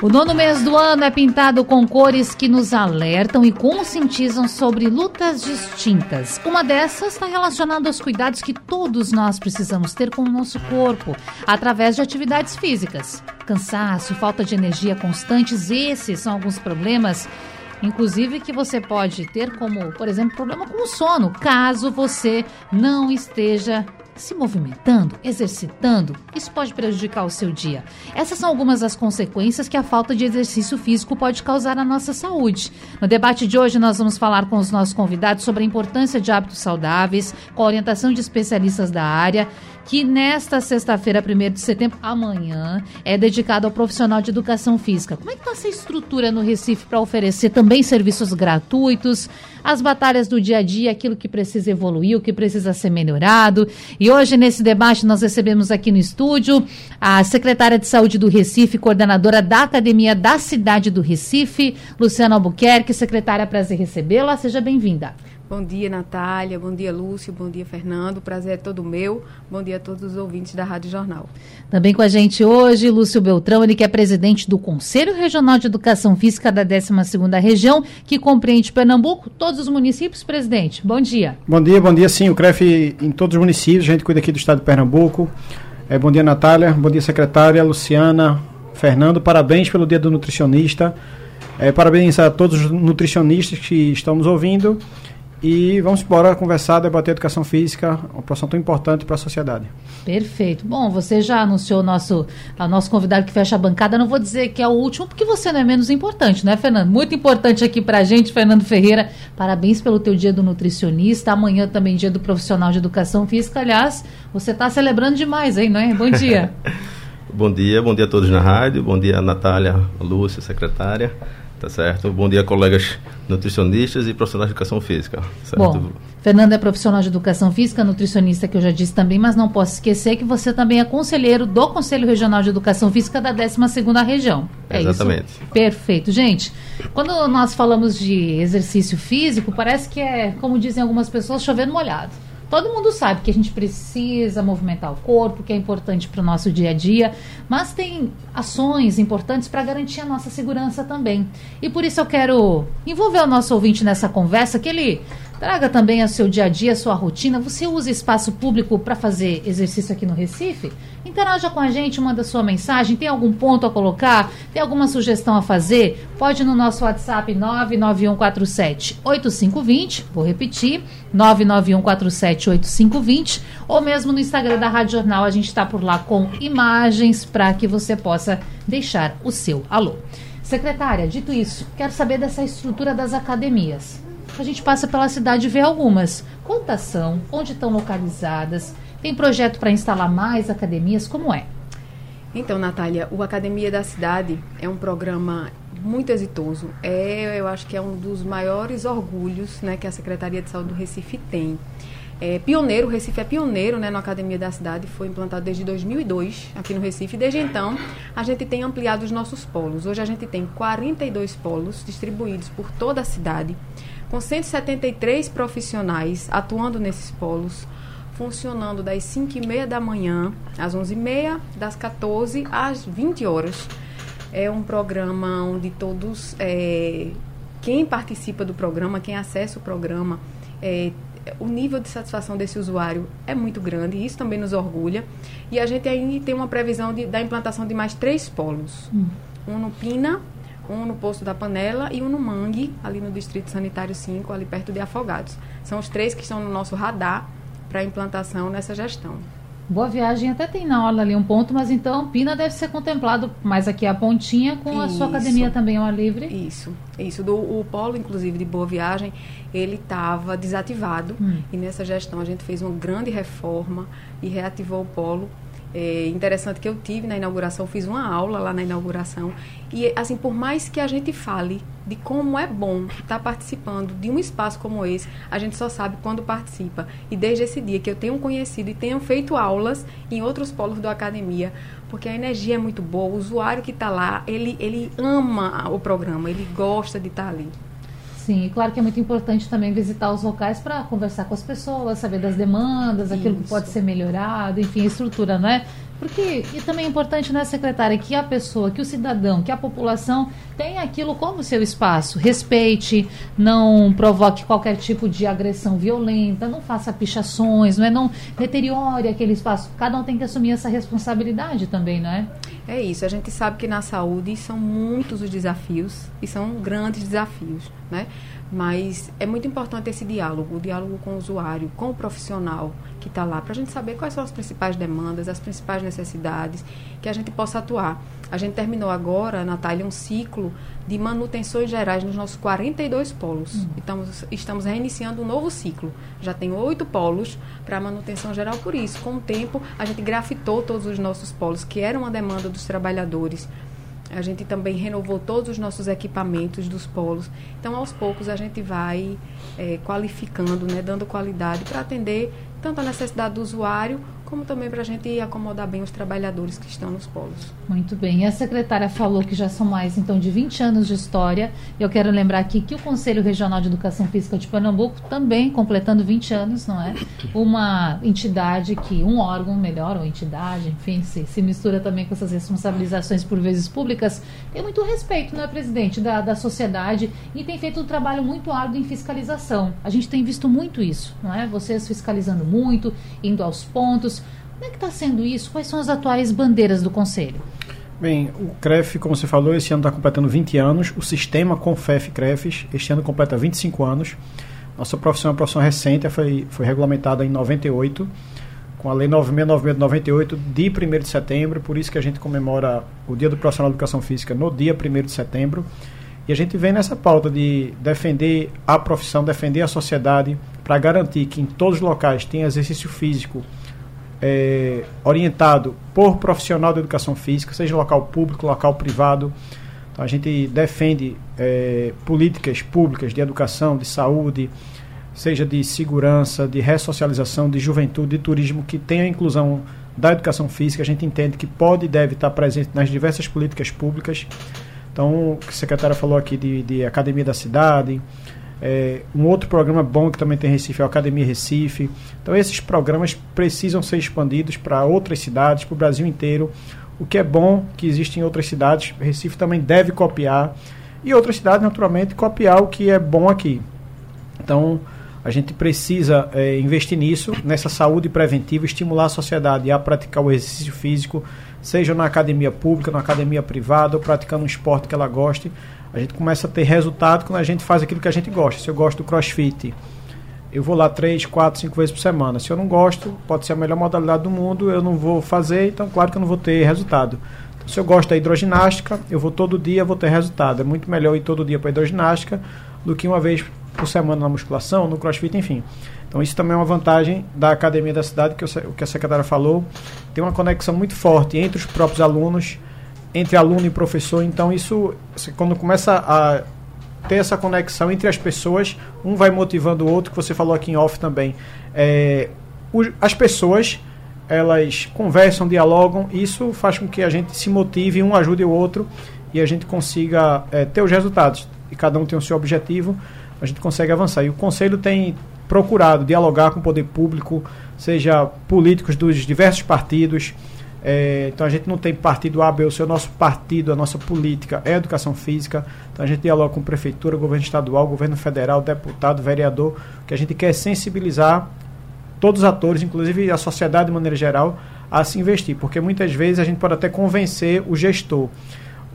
O nono mês do ano é pintado com cores que nos alertam e conscientizam sobre lutas distintas. Uma dessas está relacionada aos cuidados que todos nós precisamos ter com o nosso corpo, através de atividades físicas. Cansaço, falta de energia constantes, esses são alguns problemas inclusive que você pode ter como, por exemplo, problema com o sono, caso você não esteja se movimentando, exercitando, isso pode prejudicar o seu dia. Essas são algumas das consequências que a falta de exercício físico pode causar na nossa saúde. No debate de hoje, nós vamos falar com os nossos convidados sobre a importância de hábitos saudáveis, com a orientação de especialistas da área que nesta sexta-feira, 1 de setembro, amanhã, é dedicado ao profissional de educação física. Como é que está essa estrutura no Recife para oferecer também serviços gratuitos, as batalhas do dia a dia, aquilo que precisa evoluir, o que precisa ser melhorado? E hoje, nesse debate, nós recebemos aqui no estúdio a secretária de Saúde do Recife, coordenadora da Academia da Cidade do Recife, Luciana Albuquerque. Secretária, prazer recebê-la. Seja bem-vinda. Bom dia, Natália. Bom dia, Lúcio. Bom dia, Fernando. O prazer é todo meu. Bom dia a todos os ouvintes da Rádio Jornal. Também com a gente hoje, Lúcio Beltrão, ele que é presidente do Conselho Regional de Educação Física da 12ª Região, que compreende Pernambuco, todos os municípios. Presidente, bom dia. Bom dia, bom dia sim. O CREF em todos os municípios, a gente cuida aqui do estado de Pernambuco. É, bom dia, Natália. Bom dia, secretária, Luciana, Fernando. Parabéns pelo dia do nutricionista. É, parabéns a todos os nutricionistas que estão nos ouvindo. E vamos embora conversar, debater educação física, uma profissão tão importante para a sociedade. Perfeito. Bom, você já anunciou o nosso, o nosso convidado que fecha a bancada. Não vou dizer que é o último, porque você não é menos importante, né, Fernando? Muito importante aqui para a gente, Fernando Ferreira. Parabéns pelo teu dia do nutricionista. Amanhã também dia do profissional de educação física. Aliás, você está celebrando demais, hein, não é? Bom dia. bom dia, bom dia a todos na rádio. Bom dia, Natália, Lúcia, secretária. Tá certo? Bom dia, colegas nutricionistas e profissionais de educação física. Certo? Bom, Fernando é profissional de educação física, nutricionista, que eu já disse também, mas não posso esquecer que você também é conselheiro do Conselho Regional de Educação Física da 12ª Região. É Exatamente. Isso? Perfeito. Gente, quando nós falamos de exercício físico, parece que é, como dizem algumas pessoas, chovendo molhado. Todo mundo sabe que a gente precisa movimentar o corpo, que é importante para o nosso dia a dia, mas tem ações importantes para garantir a nossa segurança também. E por isso eu quero envolver o nosso ouvinte nessa conversa, que ele Traga também ao seu dia a dia, a sua rotina. Você usa espaço público para fazer exercício aqui no Recife? Interaja com a gente, manda sua mensagem. Tem algum ponto a colocar? Tem alguma sugestão a fazer? Pode no nosso WhatsApp 99147 8520. Vou repetir: 99147 8520. Ou mesmo no Instagram da Rádio Jornal, a gente está por lá com imagens para que você possa deixar o seu alô. Secretária, dito isso, quero saber dessa estrutura das academias a gente passa pela cidade e vê algumas. Quantas são? Onde estão localizadas? Tem projeto para instalar mais academias? Como é? Então, Natália, o Academia da Cidade é um programa muito exitoso. É, eu acho que é um dos maiores orgulhos né, que a Secretaria de Saúde do Recife tem. É pioneiro, o Recife é pioneiro né, na Academia da Cidade, foi implantado desde 2002 aqui no Recife. Desde então, a gente tem ampliado os nossos polos. Hoje a gente tem 42 polos distribuídos por toda a cidade com 173 profissionais atuando nesses polos, funcionando das 5 e meia da manhã às 11 e meia, das 14 às 20 horas. É um programa onde todos, é, quem participa do programa, quem acessa o programa, é, o nível de satisfação desse usuário é muito grande, e isso também nos orgulha. E a gente ainda tem uma previsão de, da implantação de mais três polos. Hum. Um no Pina, um no Posto da Panela e um no Mangue, ali no Distrito Sanitário 5, ali perto de Afogados. São os três que estão no nosso radar para implantação nessa gestão. Boa Viagem até tem na hora ali um ponto, mas então Pina deve ser contemplado mais aqui a pontinha com isso, a sua academia também ao ar livre. Isso, isso. Do, o polo, inclusive, de Boa Viagem, ele estava desativado hum. e nessa gestão a gente fez uma grande reforma e reativou o polo é interessante que eu tive na inauguração, fiz uma aula lá na inauguração. E, assim, por mais que a gente fale de como é bom estar participando de um espaço como esse, a gente só sabe quando participa. E desde esse dia que eu tenho conhecido e tenho feito aulas em outros polos da academia, porque a energia é muito boa, o usuário que está lá, ele, ele ama o programa, ele gosta de estar ali. Sim, e claro que é muito importante também visitar os locais para conversar com as pessoas, saber das demandas, aquilo que pode ser melhorado, enfim, a estrutura, não é? Porque, e também é importante, né, secretária, que a pessoa, que o cidadão, que a população tenha aquilo como seu espaço. Respeite, não provoque qualquer tipo de agressão violenta, não faça pichações, não é? Não deteriore aquele espaço. Cada um tem que assumir essa responsabilidade também, não é? É isso. A gente sabe que na saúde são muitos os desafios e são grandes desafios, né? Mas é muito importante esse diálogo, o diálogo com o usuário, com o profissional que está lá, para a gente saber quais são as principais demandas, as principais necessidades, que a gente possa atuar. A gente terminou agora, Natália, um ciclo de manutenções gerais nos nossos 42 polos. Uhum. Estamos, estamos reiniciando um novo ciclo. Já tem oito polos para manutenção geral, por isso, com o tempo, a gente grafitou todos os nossos polos, que era uma demanda dos trabalhadores. A gente também renovou todos os nossos equipamentos dos polos. Então, aos poucos, a gente vai é, qualificando, né, dando qualidade para atender tanto a necessidade do usuário como também para a gente acomodar bem os trabalhadores que estão nos polos. Muito bem. E a secretária falou que já são mais, então, de 20 anos de história. Eu quero lembrar aqui que o Conselho Regional de Educação Física de Pernambuco, também completando 20 anos, não é? Uma entidade que, um órgão melhor, ou entidade, enfim, se, se mistura também com essas responsabilizações por vezes públicas, tem muito respeito, não é, presidente, da, da sociedade e tem feito um trabalho muito árduo em fiscalização. A gente tem visto muito isso, não é? Vocês fiscalizando muito, indo aos pontos como é que está sendo isso? Quais são as atuais bandeiras do Conselho? Bem, o CREF, como você falou, esse ano está completando 20 anos. O sistema Confef CREFs, este ano completa 25 anos. Nossa profissão é uma profissão recente, foi, foi regulamentada em 98, com a Lei 9696 de 98, de 1 de setembro. Por isso que a gente comemora o Dia do Profissional de Educação Física no dia 1 de setembro. E a gente vem nessa pauta de defender a profissão, defender a sociedade, para garantir que em todos os locais tenha exercício físico é, orientado por profissional de educação física, seja local público, local privado. Então, a gente defende é, políticas públicas de educação, de saúde, seja de segurança, de ressocialização, de juventude, de turismo, que tenha a inclusão da educação física. A gente entende que pode e deve estar presente nas diversas políticas públicas. Então, o que a secretária falou aqui de, de Academia da Cidade, é, um outro programa bom que também tem em Recife é a Academia Recife. Então, esses programas precisam ser expandidos para outras cidades, para o Brasil inteiro. O que é bom que existe em outras cidades, Recife também deve copiar. E outras cidades, naturalmente, copiar o que é bom aqui. Então, a gente precisa é, investir nisso, nessa saúde preventiva, estimular a sociedade a praticar o exercício físico, seja na academia pública, na academia privada, ou praticando um esporte que ela goste. A gente começa a ter resultado quando a gente faz aquilo que a gente gosta. Se eu gosto do crossfit, eu vou lá três, quatro, cinco vezes por semana. Se eu não gosto, pode ser a melhor modalidade do mundo, eu não vou fazer, então claro que eu não vou ter resultado. Então, se eu gosto da hidroginástica, eu vou todo dia, vou ter resultado. É muito melhor ir todo dia para hidroginástica do que uma vez por semana na musculação, no crossfit, enfim. Então isso também é uma vantagem da academia da cidade, que o que a secretária falou, tem uma conexão muito forte entre os próprios alunos, entre aluno e professor. Então, isso, quando começa a ter essa conexão entre as pessoas, um vai motivando o outro, que você falou aqui em off também. É, as pessoas, elas conversam, dialogam, isso faz com que a gente se motive, um ajude o outro e a gente consiga é, ter os resultados. E cada um tem o seu objetivo, a gente consegue avançar. E o Conselho tem procurado dialogar com o poder público, seja políticos dos diversos partidos, é, então a gente não tem partido A, B ou C, o nosso partido, a nossa política é educação física. Então a gente dialoga com prefeitura, governo estadual, governo federal, deputado, vereador, que a gente quer sensibilizar todos os atores, inclusive a sociedade de maneira geral, a se investir, porque muitas vezes a gente pode até convencer o gestor,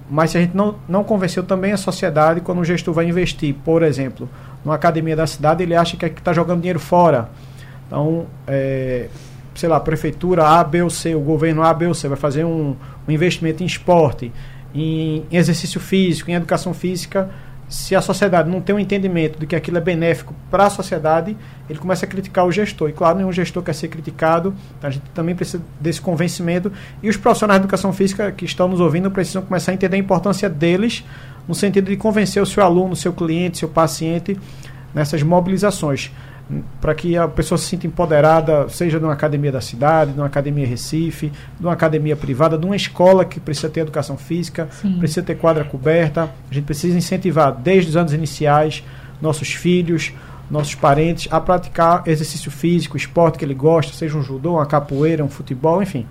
mas se a gente não, não convenceu também a sociedade, quando o gestor vai investir, por exemplo, numa academia da cidade, ele acha que é está jogando dinheiro fora. Então, é, sei lá, prefeitura A, B ou C, o governo A, B ou C vai fazer um, um investimento em esporte, em, em, exercício físico, em educação física, se a sociedade não tem um entendimento de que aquilo é benéfico para a sociedade, ele começa a criticar o gestor. E claro, nenhum gestor quer ser criticado, a gente também precisa desse convencimento. E os profissionais de educação física que estão nos ouvindo precisam começar a entender a importância deles, no sentido de convencer o seu aluno, seu cliente, seu paciente nessas mobilizações para que a pessoa se sinta empoderada, seja numa academia da cidade, numa academia Recife, numa academia privada, numa escola que precisa ter educação física, Sim. precisa ter quadra coberta. A gente precisa incentivar desde os anos iniciais nossos filhos, nossos parentes a praticar exercício físico, esporte que ele gosta, seja um judô, uma capoeira, um futebol, enfim.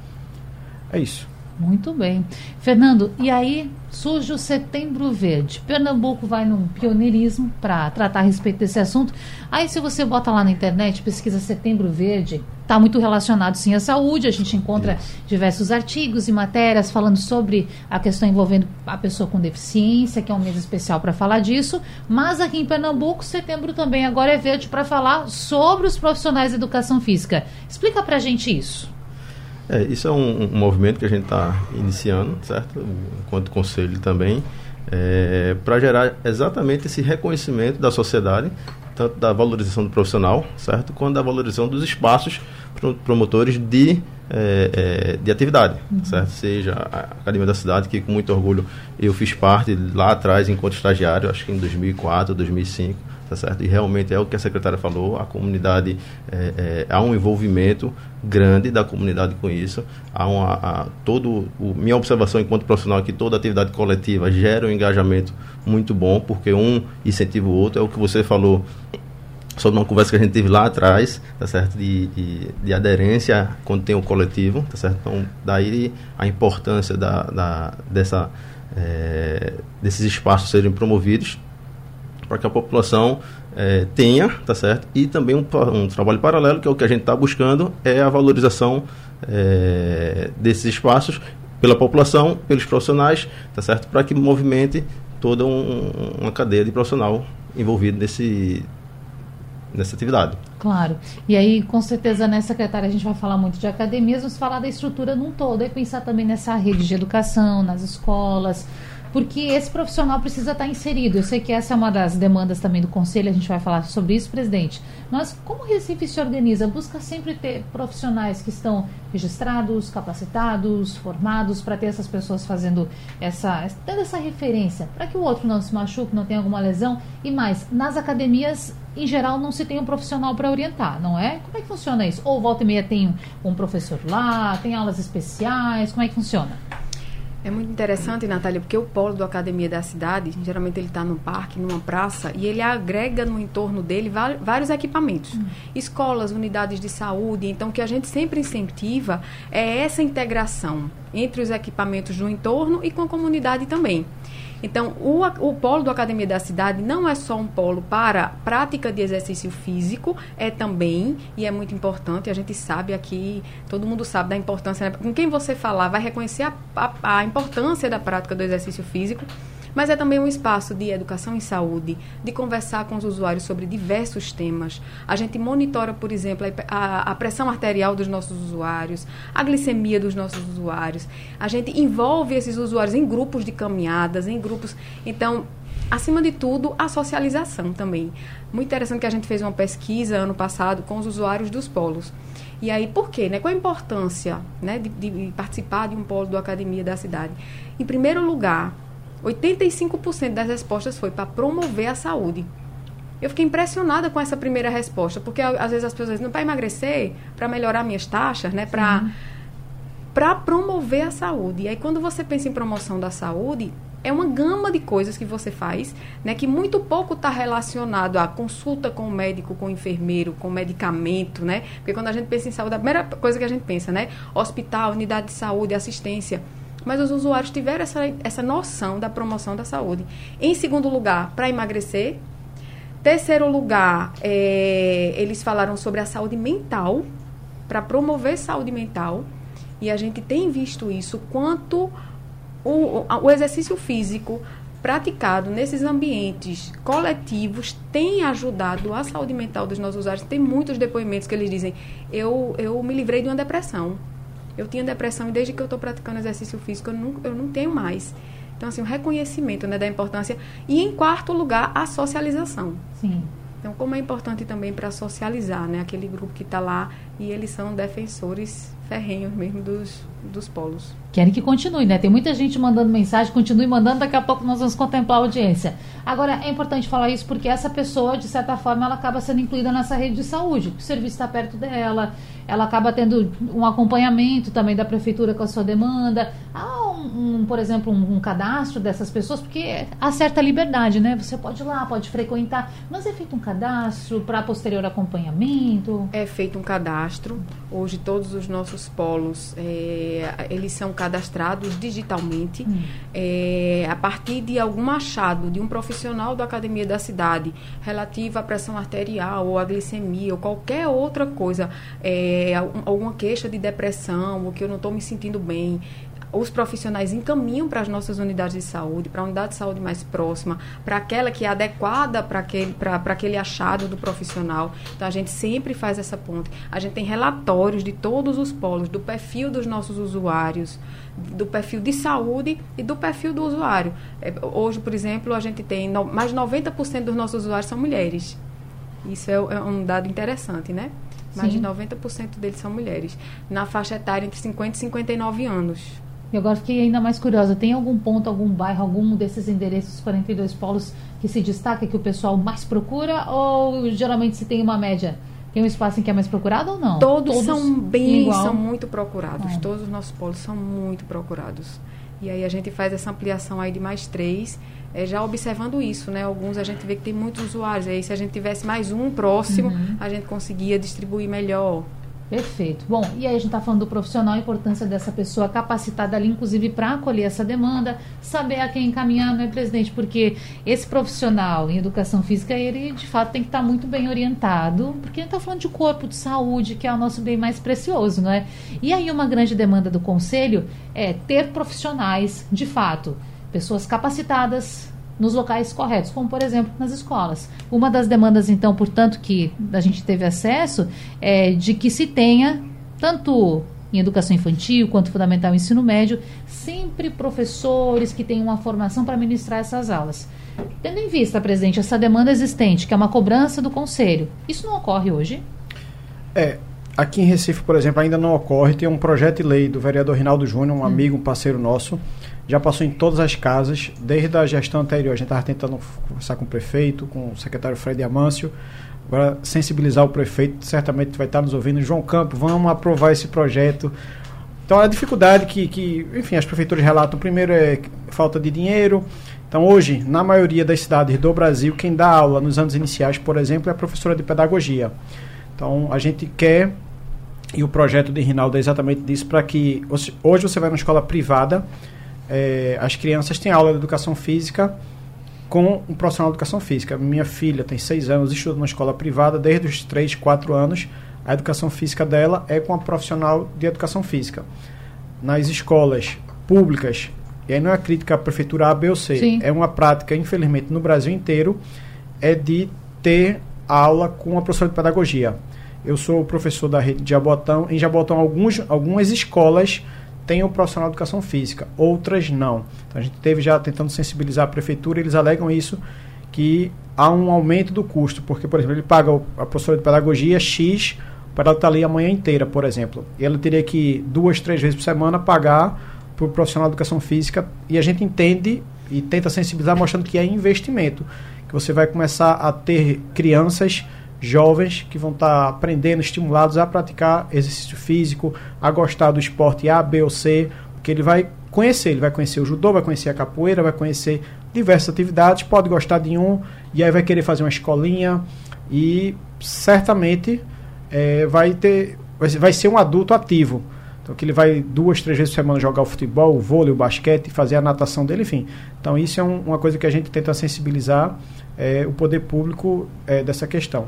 É isso. Muito bem. Fernando, e aí surge o Setembro Verde. Pernambuco vai num pioneirismo para tratar a respeito desse assunto. Aí, se você bota lá na internet, pesquisa Setembro Verde, está muito relacionado sim à saúde. A gente encontra diversos artigos e matérias falando sobre a questão envolvendo a pessoa com deficiência, que é um mês especial para falar disso. Mas aqui em Pernambuco, setembro também agora é verde para falar sobre os profissionais de educação física. Explica para a gente isso. É, isso é um, um movimento que a gente está iniciando, certo? Enquanto conselho também, é, para gerar exatamente esse reconhecimento da sociedade, tanto da valorização do profissional, certo? Quanto da valorização dos espaços promotores de, é, é, de atividade, uhum. certo? Seja a Academia da Cidade, que com muito orgulho eu fiz parte lá atrás enquanto estagiário, acho que em 2004, 2005, tá certo? E realmente é o que a secretária falou, a comunidade, é, é, há um envolvimento grande da comunidade com isso, há uma, a, todo, o, minha observação enquanto profissional é que toda atividade coletiva gera um engajamento muito bom, porque um incentiva o outro, é o que você falou sobre uma conversa que a gente teve lá atrás, tá certo? De, de, de, aderência quando tem o coletivo, tá certo? Então, daí a importância da, da dessa, é, desses espaços serem promovidos para que a população é, tenha, tá certo? E também um, um, trabalho paralelo, que é o que a gente está buscando, é a valorização é, desses espaços pela população, pelos profissionais, tá certo? Para que movimente toda um, uma cadeia de profissional envolvido nesse nessa atividade. Claro. E aí, com certeza, né, secretária, a gente vai falar muito de academias, vamos falar da estrutura num todo, e pensar também nessa rede de educação, nas escolas, porque esse profissional precisa estar inserido. Eu sei que essa é uma das demandas também do Conselho, a gente vai falar sobre isso, presidente. Mas como o Recife se organiza? Busca sempre ter profissionais que estão registrados, capacitados, formados, para ter essas pessoas fazendo essa, tendo essa referência, para que o outro não se machuque, não tenha alguma lesão. E mais, nas academias, em geral, não se tem um profissional para orientar, não é? Como é que funciona isso? Ou volta e meia tem um professor lá, tem aulas especiais, como é que funciona? É muito interessante, Natália, porque o polo do Academia da Cidade, geralmente ele está num parque, numa praça, e ele agrega no entorno dele vários equipamentos. Hum. Escolas, unidades de saúde. Então, o que a gente sempre incentiva é essa integração entre os equipamentos do entorno e com a comunidade também. Então, o, o polo do Academia da Cidade não é só um polo para prática de exercício físico, é também, e é muito importante, a gente sabe aqui, todo mundo sabe da importância, né? com quem você falar vai reconhecer a, a, a importância da prática do exercício físico, mas é também um espaço de educação em saúde, de conversar com os usuários sobre diversos temas. A gente monitora, por exemplo, a, a pressão arterial dos nossos usuários, a glicemia dos nossos usuários. A gente envolve esses usuários em grupos de caminhadas, em grupos. Então, acima de tudo, a socialização também. Muito interessante que a gente fez uma pesquisa ano passado com os usuários dos polos. E aí, por quê? Né? Qual a importância né, de, de participar de um polo do Academia da Cidade? Em primeiro lugar, 85% das respostas foi para promover a saúde. Eu fiquei impressionada com essa primeira resposta, porque às vezes as pessoas dizem, para emagrecer, para melhorar minhas taxas, né, para para promover a saúde. E aí quando você pensa em promoção da saúde, é uma gama de coisas que você faz, né, que muito pouco está relacionado à consulta com o médico, com o enfermeiro, com o medicamento, né? Porque quando a gente pensa em saúde, a primeira coisa que a gente pensa, né, hospital, unidade de saúde, assistência mas os usuários tiveram essa, essa noção da promoção da saúde. Em segundo lugar, para emagrecer. Terceiro lugar, é, eles falaram sobre a saúde mental, para promover saúde mental. E a gente tem visto isso quanto o, o exercício físico praticado nesses ambientes coletivos tem ajudado a saúde mental dos nossos usuários. Tem muitos depoimentos que eles dizem: eu, eu me livrei de uma depressão eu tinha depressão e desde que eu estou praticando exercício físico eu não, eu não tenho mais. Então, assim, o reconhecimento né, da importância. E, em quarto lugar, a socialização. Sim. Então, como é importante também para socializar, né? Aquele grupo que está lá e eles são defensores ferrenhos mesmo dos, dos polos. Querem que continue, né? Tem muita gente mandando mensagem, continue mandando, daqui a pouco nós vamos contemplar a audiência. Agora, é importante falar isso porque essa pessoa, de certa forma, ela acaba sendo incluída nessa rede de saúde. O serviço está perto dela, ela acaba tendo um acompanhamento também da prefeitura com a sua demanda. Há, um, um por exemplo, um, um, cadastro dessas pessoas, porque há certa liberdade, né? Você pode ir lá, pode frequentar, mas é feito um cadastro para posterior acompanhamento? É feito um cadastro. Hoje, todos os nossos polos, é, eles são cadastrados digitalmente. Hum. É, a partir de algum achado de um profissional da academia da cidade relativo à pressão arterial ou à glicemia ou qualquer outra coisa, é, alguma queixa de depressão ou que eu não estou me sentindo bem, os profissionais encaminham para as nossas unidades de saúde, para a unidade de saúde mais próxima, para aquela que é adequada para aquele, aquele achado do profissional. Então, a gente sempre faz essa ponte. A gente tem relatórios de todos os polos, do perfil dos nossos usuários, do perfil de saúde e do perfil do usuário. É, hoje, por exemplo, a gente tem no, mais de 90% dos nossos usuários são mulheres. Isso é, é um dado interessante, né? Mais Sim. de 90% deles são mulheres. Na faixa etária entre 50 e 59 anos. E agora fiquei ainda mais curiosa. Tem algum ponto, algum bairro, algum desses endereços 42 polos que se destaca que o pessoal mais procura ou geralmente se tem uma média? Tem um espaço em que é mais procurado ou não? Todos, Todos são bem, igual? são muito procurados. Ah. Todos os nossos polos são muito procurados. E aí a gente faz essa ampliação aí de mais três, é, já observando isso, né? Alguns a gente vê que tem muitos usuários. Aí se a gente tivesse mais um próximo, uhum. a gente conseguia distribuir melhor. Perfeito. Bom, e aí a gente está falando do profissional, a importância dessa pessoa capacitada ali, inclusive, para acolher essa demanda, saber a quem encaminhar, não é, presidente? Porque esse profissional em educação física, ele de fato tem que estar tá muito bem orientado, porque a gente está falando de corpo, de saúde, que é o nosso bem mais precioso, não é? E aí uma grande demanda do conselho é ter profissionais, de fato, pessoas capacitadas, nos locais corretos, como por exemplo nas escolas. Uma das demandas, então, portanto, que a gente teve acesso é de que se tenha tanto em educação infantil quanto fundamental ensino médio, sempre professores que tenham uma formação para ministrar essas aulas. Tendo em vista, presidente, essa demanda existente, que é uma cobrança do conselho, isso não ocorre hoje? É, aqui em Recife, por exemplo, ainda não ocorre. Tem um projeto de lei do vereador Rinaldo Júnior, um hum. amigo, um parceiro nosso, já passou em todas as casas, desde a gestão anterior. A gente estava tentando conversar com o prefeito, com o secretário Fred Amâncio, agora sensibilizar o prefeito, certamente vai estar nos ouvindo. João Campo, vamos aprovar esse projeto. Então, a dificuldade que, que, enfim, as prefeituras relatam, primeiro é falta de dinheiro. Então, hoje, na maioria das cidades do Brasil, quem dá aula nos anos iniciais, por exemplo, é a professora de pedagogia. Então, a gente quer, e o projeto de Rinaldo é exatamente disso, para que hoje você vai numa escola privada, é, as crianças têm aula de educação física com um profissional de educação física. Minha filha tem seis anos, estuda numa escola privada desde os 3, 4 anos. A educação física dela é com a profissional de educação física. Nas escolas públicas, e aí não é crítica à prefeitura A, B ou C, Sim. é uma prática, infelizmente, no Brasil inteiro, é de ter aula com a professora de pedagogia. Eu sou professor da rede de Jabotão. Em Jabotão, alguns, algumas escolas tem o profissional de educação física, outras não. Então, a gente teve já tentando sensibilizar a prefeitura, eles alegam isso, que há um aumento do custo, porque, por exemplo, ele paga a professora de pedagogia X para ela estar ali a manhã inteira, por exemplo. E ela teria que, duas, três vezes por semana, pagar para o profissional de educação física, e a gente entende e tenta sensibilizar, mostrando que é investimento, que você vai começar a ter crianças jovens que vão estar tá aprendendo, estimulados a praticar exercício físico, a gostar do esporte A, B ou C, porque ele vai conhecer, ele vai conhecer o judô, vai conhecer a capoeira, vai conhecer diversas atividades, pode gostar de um e aí vai querer fazer uma escolinha e certamente é, vai ter vai ser um adulto ativo. Então que ele vai duas, três vezes por semana jogar o futebol, o vôlei, o basquete, fazer a natação dele, enfim. Então isso é um, uma coisa que a gente tenta sensibilizar é, o poder público é, dessa questão.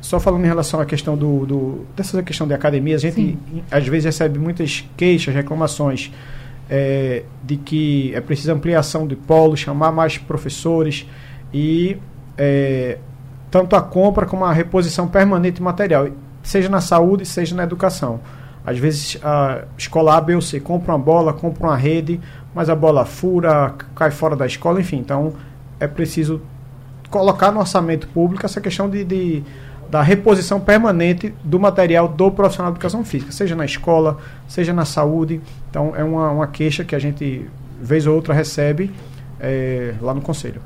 Só falando em relação à questão do, do dessa questão de academia, a gente Sim. às vezes recebe muitas queixas, reclamações é, de que é preciso ampliação de polo, chamar mais professores e é, tanto a compra como a reposição permanente de material, seja na saúde, seja na educação. Às vezes a escola A, B ou C compra uma bola, compra uma rede, mas a bola fura, cai fora da escola, enfim. Então é preciso colocar no orçamento público essa questão de, de da reposição permanente do material do profissional de educação física, seja na escola, seja na saúde. Então, é uma, uma queixa que a gente, vez ou outra, recebe é, lá no Conselho.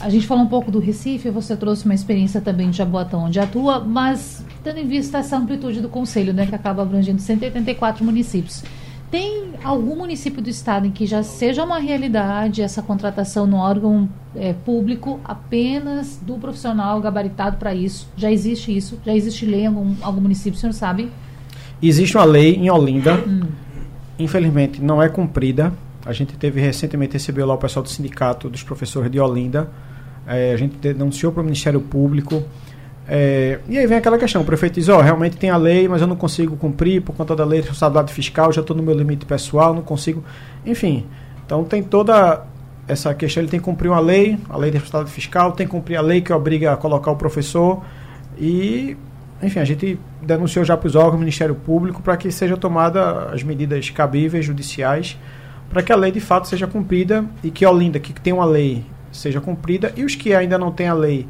A gente falou um pouco do Recife, você trouxe uma experiência também de Jaboatão, onde atua, mas tendo em vista essa amplitude do Conselho, né, que acaba abrangendo 184 municípios. Tem algum município do estado em que já seja uma realidade essa contratação no órgão é, público apenas do profissional gabaritado para isso? Já existe isso? Já existe lei em algum, algum município, o senhor sabe? Existe uma lei em Olinda, hum. infelizmente não é cumprida. A gente teve recentemente, recebeu lá o pessoal do Sindicato dos Professores de Olinda. É, a gente denunciou para o Ministério Público. É, e aí vem aquela questão, o prefeito diz, ó, oh, realmente tem a lei, mas eu não consigo cumprir por conta da lei de responsabilidade fiscal, já estou no meu limite pessoal, não consigo. Enfim, então tem toda essa questão, ele tem que cumprir uma lei, a lei de responsabilidade fiscal, tem que cumprir a lei que obriga a colocar o professor e, enfim, a gente denunciou já para os órgãos do Ministério Público para que seja tomada as medidas cabíveis, judiciais, para que a lei de fato seja cumprida e que Olinda, que tem uma lei, seja cumprida e os que ainda não têm a lei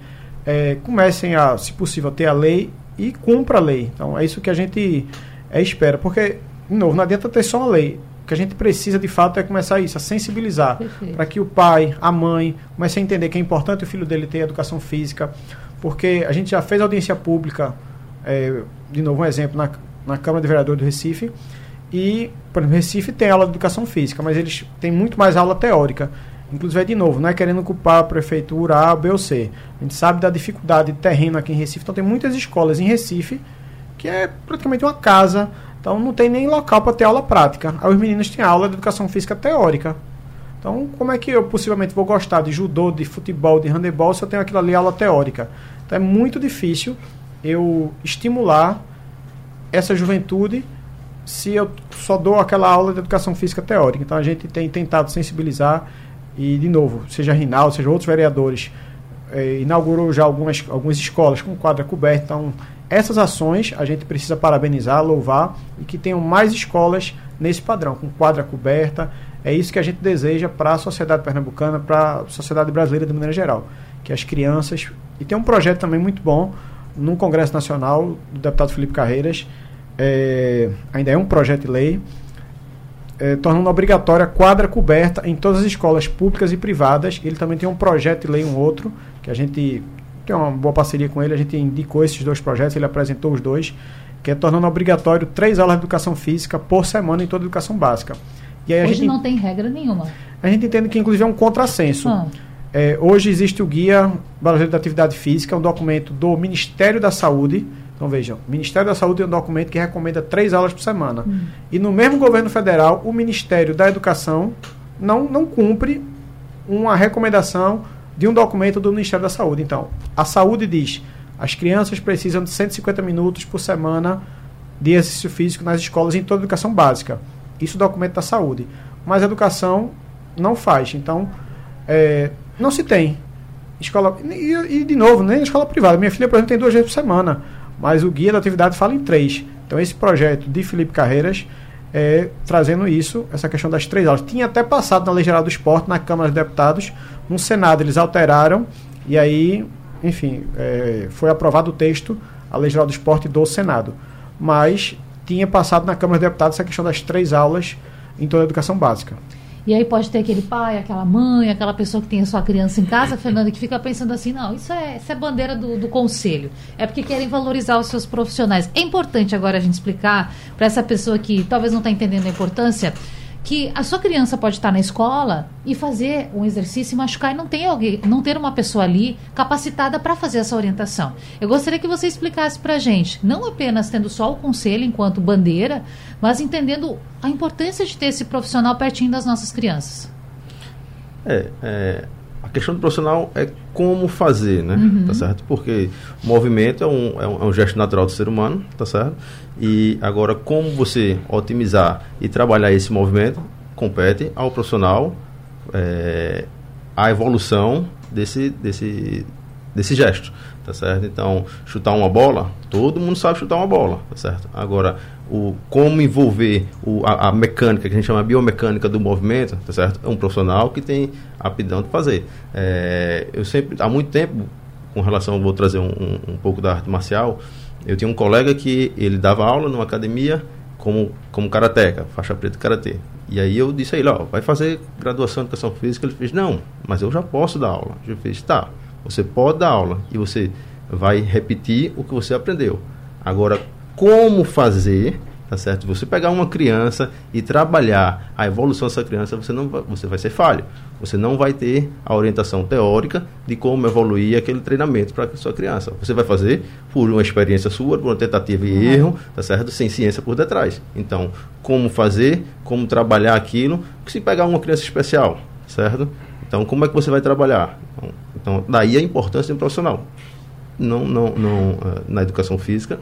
é, comecem a, se possível, ter a lei e cumpra a lei. Então é isso que a gente é, espera, porque, de novo, não adianta ter só uma lei. O que a gente precisa de fato é começar isso, a sensibilizar, para que o pai, a mãe, comece a entender que é importante o filho dele ter educação física, porque a gente já fez audiência pública, é, de novo um exemplo, na, na Câmara de Vereadores do Recife, e, por exemplo, Recife tem aula de educação física, mas eles têm muito mais aula teórica. Inclusive, de novo, não é querendo culpar a prefeitura A, B ou C. A gente sabe da dificuldade de terreno aqui em Recife. Então, tem muitas escolas em Recife que é praticamente uma casa. Então, não tem nem local para ter aula prática. Aí, os meninos têm aula de educação física teórica. Então, como é que eu possivelmente vou gostar de judô, de futebol, de handebol se eu tenho aquilo ali aula teórica? Então, é muito difícil eu estimular essa juventude se eu só dou aquela aula de educação física teórica. Então, a gente tem tentado sensibilizar e, de novo, seja Rinaldo, seja outros vereadores, eh, inaugurou já algumas, algumas escolas com quadra coberta. Então, essas ações a gente precisa parabenizar, louvar e que tenham mais escolas nesse padrão, com quadra coberta. É isso que a gente deseja para a sociedade pernambucana, para a sociedade brasileira de maneira geral. Que as crianças. E tem um projeto também muito bom no Congresso Nacional do deputado Felipe Carreiras. É, ainda é um projeto de lei é, tornando obrigatória a quadra coberta em todas as escolas públicas e privadas. Ele também tem um projeto de lei, um outro, que a gente tem uma boa parceria com ele, a gente indicou esses dois projetos, ele apresentou os dois, que é tornando obrigatório três aulas de educação física por semana em toda a educação básica. E aí hoje a gente, não tem regra nenhuma. A gente entende que, inclusive, é um contrassenso. Ah. É, hoje existe o Guia Brasileiro da Atividade Física, um documento do Ministério da Saúde, então vejam, o Ministério da Saúde tem um documento que recomenda três aulas por semana. Hum. E no mesmo governo federal, o Ministério da Educação não, não cumpre uma recomendação de um documento do Ministério da Saúde. Então, a saúde diz as crianças precisam de 150 minutos por semana de exercício físico nas escolas em toda a educação básica. Isso é documento da saúde. Mas a educação não faz. Então, é, não se tem. Escola, e, e, de novo, nem na escola privada. Minha filha, por exemplo, tem duas vezes por semana mas o guia da atividade fala em três. Então, esse projeto de Felipe Carreiras é trazendo isso, essa questão das três aulas. Tinha até passado na Lei Geral do Esporte, na Câmara dos Deputados, no Senado eles alteraram, e aí, enfim, é, foi aprovado o texto, a Lei Geral do Esporte do Senado. Mas tinha passado na Câmara dos Deputados essa questão das três aulas em toda a educação básica. E aí pode ter aquele pai, aquela mãe, aquela pessoa que tem a sua criança em casa, Fernanda, que fica pensando assim, não, isso é, isso é bandeira do, do conselho. É porque querem valorizar os seus profissionais. É importante agora a gente explicar para essa pessoa que talvez não está entendendo a importância que a sua criança pode estar na escola e fazer um exercício e machucar e não tem alguém, não ter uma pessoa ali capacitada para fazer essa orientação. Eu gostaria que você explicasse para a gente, não apenas tendo só o conselho enquanto bandeira, mas entendendo a importância de ter esse profissional pertinho das nossas crianças. É, é a questão do profissional é como fazer, né? Uhum. Tá certo? Porque movimento é um, é um, é um gesto natural do ser humano, tá certo? E agora, como você otimizar e trabalhar esse movimento, compete ao profissional é, a evolução desse, desse, desse gesto, tá certo? Então, chutar uma bola, todo mundo sabe chutar uma bola, tá certo? Agora, o como envolver o, a, a, mecânica, que a gente chama biomecânica do movimento, tá certo? É um profissional que tem aptidão de fazer. É, eu sempre, há muito tempo, com relação, vou trazer um, um, um pouco da arte marcial, eu tinha um colega que ele dava aula numa academia como, como karateca, faixa preta de karatê. E aí eu disse a ele, ó, vai fazer graduação em educação física. Ele fez, não, mas eu já posso dar aula. Eu fiz, tá, você pode dar aula e você vai repetir o que você aprendeu. Agora, como fazer tá certo? Você pegar uma criança e trabalhar a evolução dessa criança, você não vai, você vai ser falho. Você não vai ter a orientação teórica de como evoluir aquele treinamento para a sua criança. Você vai fazer por uma experiência sua, por uma tentativa e uhum. erro, tá certo? Sem ciência por detrás. Então, como fazer, como trabalhar aquilo, se pegar uma criança especial, certo? Então, como é que você vai trabalhar? Então, daí a importância de um profissional. Não, não, não, uh, na educação física,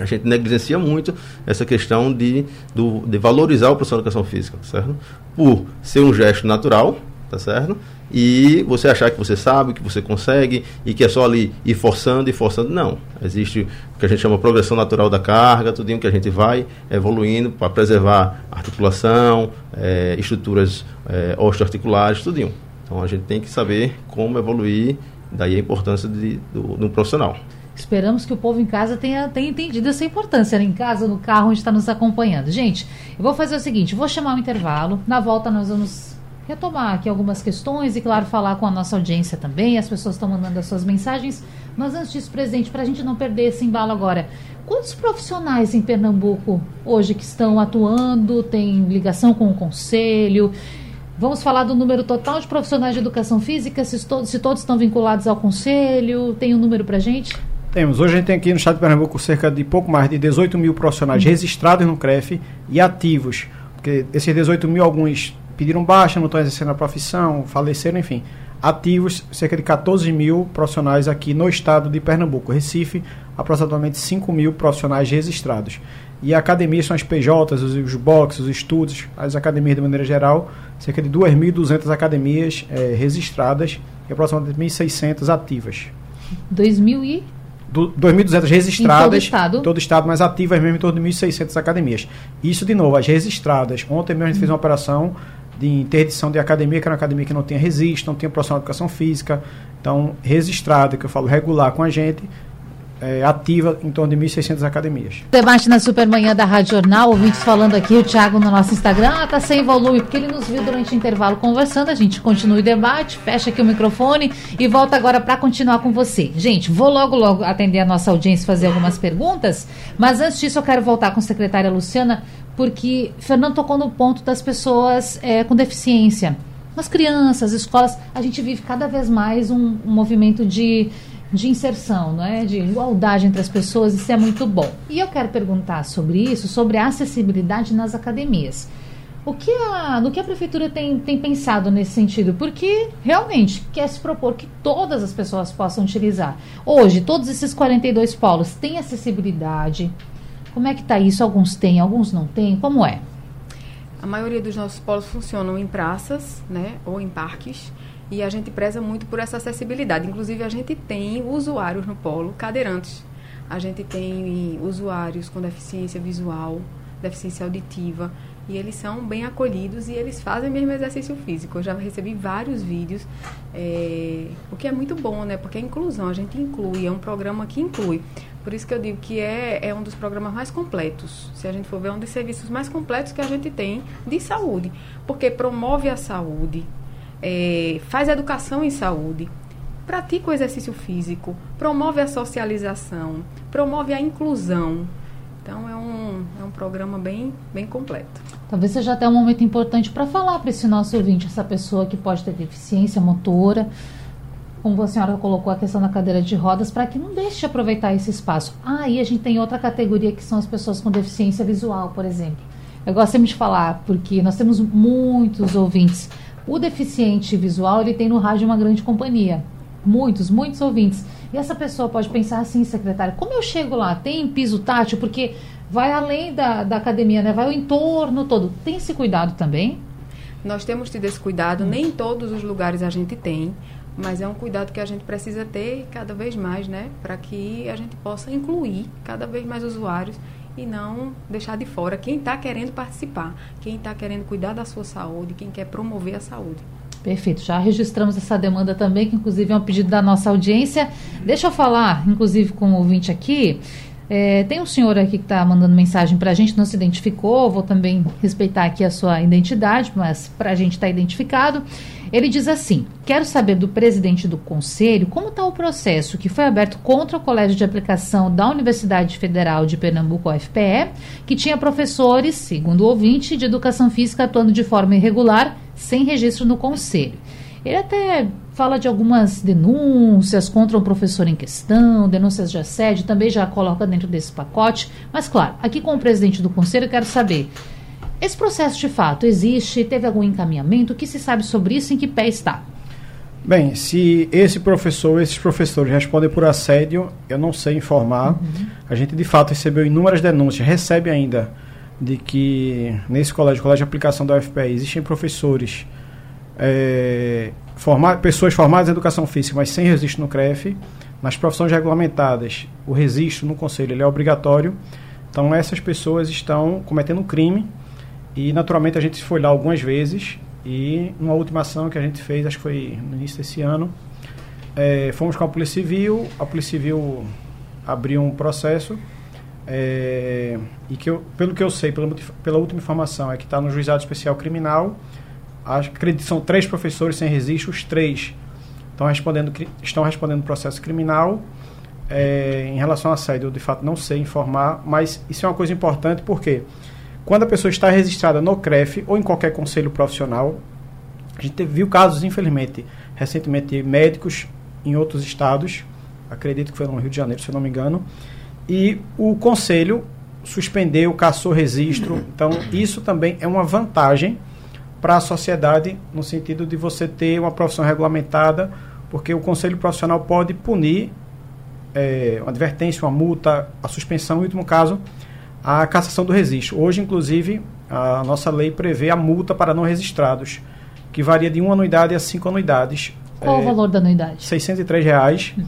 a gente negligencia muito essa questão de, do, de valorizar o professor de educação física, certo? Por ser um gesto natural, tá certo? E você achar que você sabe, que você consegue e que é só ali ir forçando e forçando. Não. Existe o que a gente chama progressão natural da carga, tudinho que a gente vai evoluindo para preservar articulação, é, estruturas é, osteoarticulares, tudinho. Então a gente tem que saber como evoluir, daí a importância de, do, um profissional. Esperamos que o povo em casa tenha, tenha entendido essa importância, né? em casa, no carro, onde está nos acompanhando. Gente, eu vou fazer o seguinte: vou chamar um intervalo. Na volta, nós vamos retomar aqui algumas questões e, claro, falar com a nossa audiência também. As pessoas estão mandando as suas mensagens. Mas antes disso, presidente, para a gente não perder esse embalo agora, quantos profissionais em Pernambuco hoje que estão atuando, têm ligação com o conselho? Vamos falar do número total de profissionais de educação física, se todos, se todos estão vinculados ao conselho. Tem um número para gente? Temos. Hoje a gente tem aqui no estado de Pernambuco cerca de pouco mais de 18 mil profissionais uhum. registrados no CREF e ativos. Porque esses 18 mil, alguns pediram baixa, não estão exercendo a profissão, faleceram, enfim. Ativos, cerca de 14 mil profissionais aqui no estado de Pernambuco. Recife, aproximadamente 5 mil profissionais registrados. E academias são as PJs, os, os boxes, os estudos, as academias de maneira geral, cerca de 2.200 academias é, registradas e aproximadamente 1.600 ativas. 2.000 e 2.200 registradas. Em todo o estado? Todo estado, mas ativas mesmo em torno de 1.600 academias. Isso, de novo, as registradas. Ontem mesmo a gente fez uma operação de interdição de academia, que era uma academia que não tinha registro, não tinha profissional de educação física. Então, registrada, que eu falo regular com a gente, é, ativa em torno de 1.600 academias. Debate na Supermanhã da Rádio Jornal, ouvintes falando aqui, o Thiago no nosso Instagram, ah, tá sem volume, porque ele nos viu durante o intervalo conversando, a gente continua o debate, fecha aqui o microfone e volta agora para continuar com você. Gente, vou logo, logo atender a nossa audiência e fazer algumas perguntas, mas antes disso eu quero voltar com a secretária Luciana, porque Fernando tocou no ponto das pessoas é, com deficiência. As crianças, as escolas, a gente vive cada vez mais um, um movimento de de inserção, não é? de igualdade entre as pessoas, isso é muito bom. E eu quero perguntar sobre isso, sobre a acessibilidade nas academias. O que a, no que a prefeitura tem, tem pensado nesse sentido? Porque realmente quer se propor que todas as pessoas possam utilizar. Hoje, todos esses 42 polos têm acessibilidade. Como é que está isso? Alguns têm, alguns não têm. Como é? A maioria dos nossos polos funcionam em praças, né, ou em parques e a gente preza muito por essa acessibilidade. Inclusive, a gente tem usuários no polo cadeirantes. A gente tem usuários com deficiência visual, deficiência auditiva, e eles são bem acolhidos e eles fazem mesmo exercício físico. Eu já recebi vários vídeos, é, o que é muito bom, né? Porque a inclusão, a gente inclui, é um programa que inclui. Por isso que eu digo que é, é um dos programas mais completos. Se a gente for ver, é um dos serviços mais completos que a gente tem de saúde. Porque promove a saúde, é, faz educação em saúde, pratica o exercício físico, promove a socialização, promove a inclusão. Então é um, é um programa bem, bem completo. Talvez seja até um momento importante para falar para esse nosso ouvinte, essa pessoa que pode ter deficiência motora, como a senhora colocou a questão da cadeira de rodas, para que não deixe de aproveitar esse espaço. Ah, e a gente tem outra categoria que são as pessoas com deficiência visual, por exemplo. Eu gosto sempre de falar, porque nós temos muitos ouvintes o deficiente visual, ele tem no rádio uma grande companhia. Muitos, muitos ouvintes. E essa pessoa pode pensar assim, secretária, como eu chego lá? Tem piso tátil? Porque vai além da, da academia, né? Vai o entorno todo. Tem esse cuidado também? Nós temos tido esse cuidado, nem em todos os lugares a gente tem, mas é um cuidado que a gente precisa ter cada vez mais, né, para que a gente possa incluir cada vez mais usuários e não deixar de fora quem está querendo participar, quem está querendo cuidar da sua saúde, quem quer promover a saúde. Perfeito, já registramos essa demanda também, que inclusive é um pedido da nossa audiência. Deixa eu falar, inclusive, com o ouvinte aqui. É, tem um senhor aqui que está mandando mensagem para a gente, não se identificou, vou também respeitar aqui a sua identidade, mas para a gente está identificado. Ele diz assim: Quero saber do presidente do conselho como está o processo que foi aberto contra o Colégio de Aplicação da Universidade Federal de Pernambuco, UFPE, que tinha professores, segundo o ouvinte, de educação física atuando de forma irregular, sem registro no conselho. Ele até fala de algumas denúncias contra o professor em questão, denúncias de assédio, também já coloca dentro desse pacote. Mas, claro, aqui com o presidente do conselho, eu quero saber: esse processo de fato existe? Teve algum encaminhamento? O que se sabe sobre isso? Em que pé está? Bem, se esse professor, esses professores respondem por assédio, eu não sei informar. Uhum. A gente de fato recebeu inúmeras denúncias, recebe ainda de que nesse colégio, colégio de aplicação da UFPE, existem professores é, formar, pessoas formadas em educação física, mas sem registro no CREF. Nas profissões regulamentadas, o registro no conselho ele é obrigatório. Então, essas pessoas estão cometendo crime e, naturalmente, a gente foi lá algumas vezes. E, numa última ação que a gente fez, acho que foi no início desse ano, é, fomos com a Polícia Civil. A Polícia Civil abriu um processo. É, e que eu, pelo que eu sei, pela, pela última informação, é que está no Juizado Especial Criminal acredito que são três professores sem registro, os três estão respondendo, estão respondendo processo criminal. É, em relação a assédio, eu de fato não sei informar, mas isso é uma coisa importante porque quando a pessoa está registrada no CREF ou em qualquer conselho profissional, a gente viu casos, infelizmente, recentemente, de médicos em outros estados, acredito que foi no Rio de Janeiro, se eu não me engano, e o conselho suspendeu, caçou registro. Então, isso também é uma vantagem para a sociedade, no sentido de você ter uma profissão regulamentada, porque o conselho profissional pode punir é, uma advertência, uma multa, a suspensão, em último caso, a cassação do registro. Hoje, inclusive, a nossa lei prevê a multa para não registrados, que varia de uma anuidade a cinco anuidades. Qual é, o valor da anuidade? 603 reais. Hum.